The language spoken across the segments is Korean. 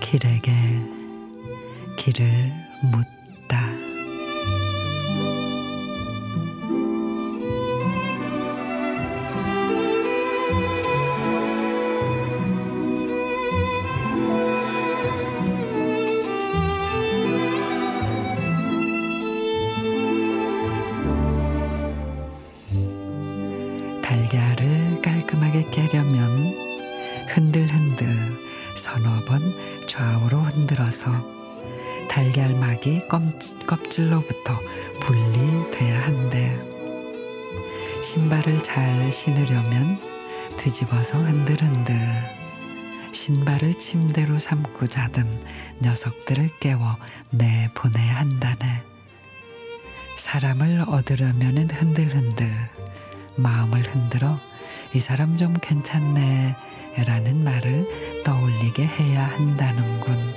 길에게 길을 묻다. 깔끔하게 깨려면 흔들흔들 서너 번 좌우로 흔들어서 달걀막이 껍질로부터 분리돼야 한대. 신발을 잘 신으려면 뒤집어서 흔들흔들 신발을 침대로 삼고 자던 녀석들을 깨워 내보내야 한다네. 사람을 얻으려면 흔들흔들 마음을 흔들어 이 사람 좀 괜찮네 라는 말을 떠올리게 해야 한다는군.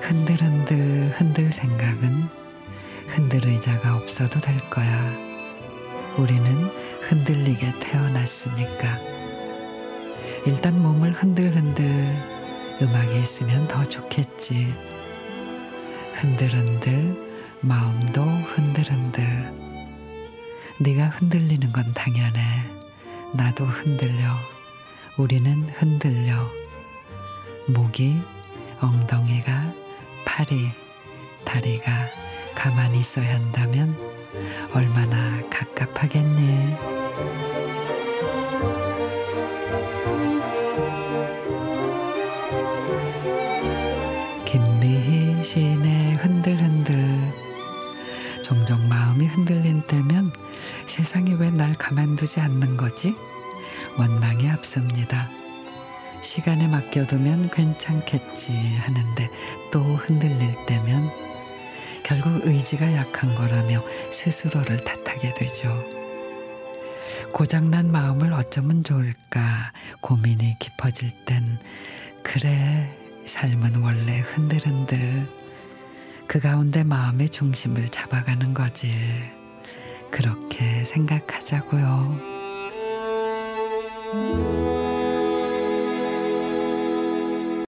흔들흔들 흔들 생각은 흔들 의자가 없어도 될 거야. 우리는 흔들리게 태어났으니까. 일단 몸을 흔들흔들 음악이 있으면 더 좋겠지. 흔들흔들 마음도 흔들흔들 네가 흔들리는 건 당연해. 나도 흔들려. 우리는 흔들려. 목이, 엉덩이가, 팔이, 다리가 가만히 있어야 한다면 얼마나 갑갑하겠니? 날 가만두지 않는 거지? 원망이 앞섭니다. 시간에 맡겨두면 괜찮겠지 하는데 또 흔들릴 때면 결국 의지가 약한 거라며 스스로를 탓하게 되죠. 고장난 마음을 어쩌면 좋을까 고민이 깊어질 땐 그래 삶은 원래 흔들흔들 그 가운데 마음의 중심을 잡아가는 거지. 그렇게 생각하자고요.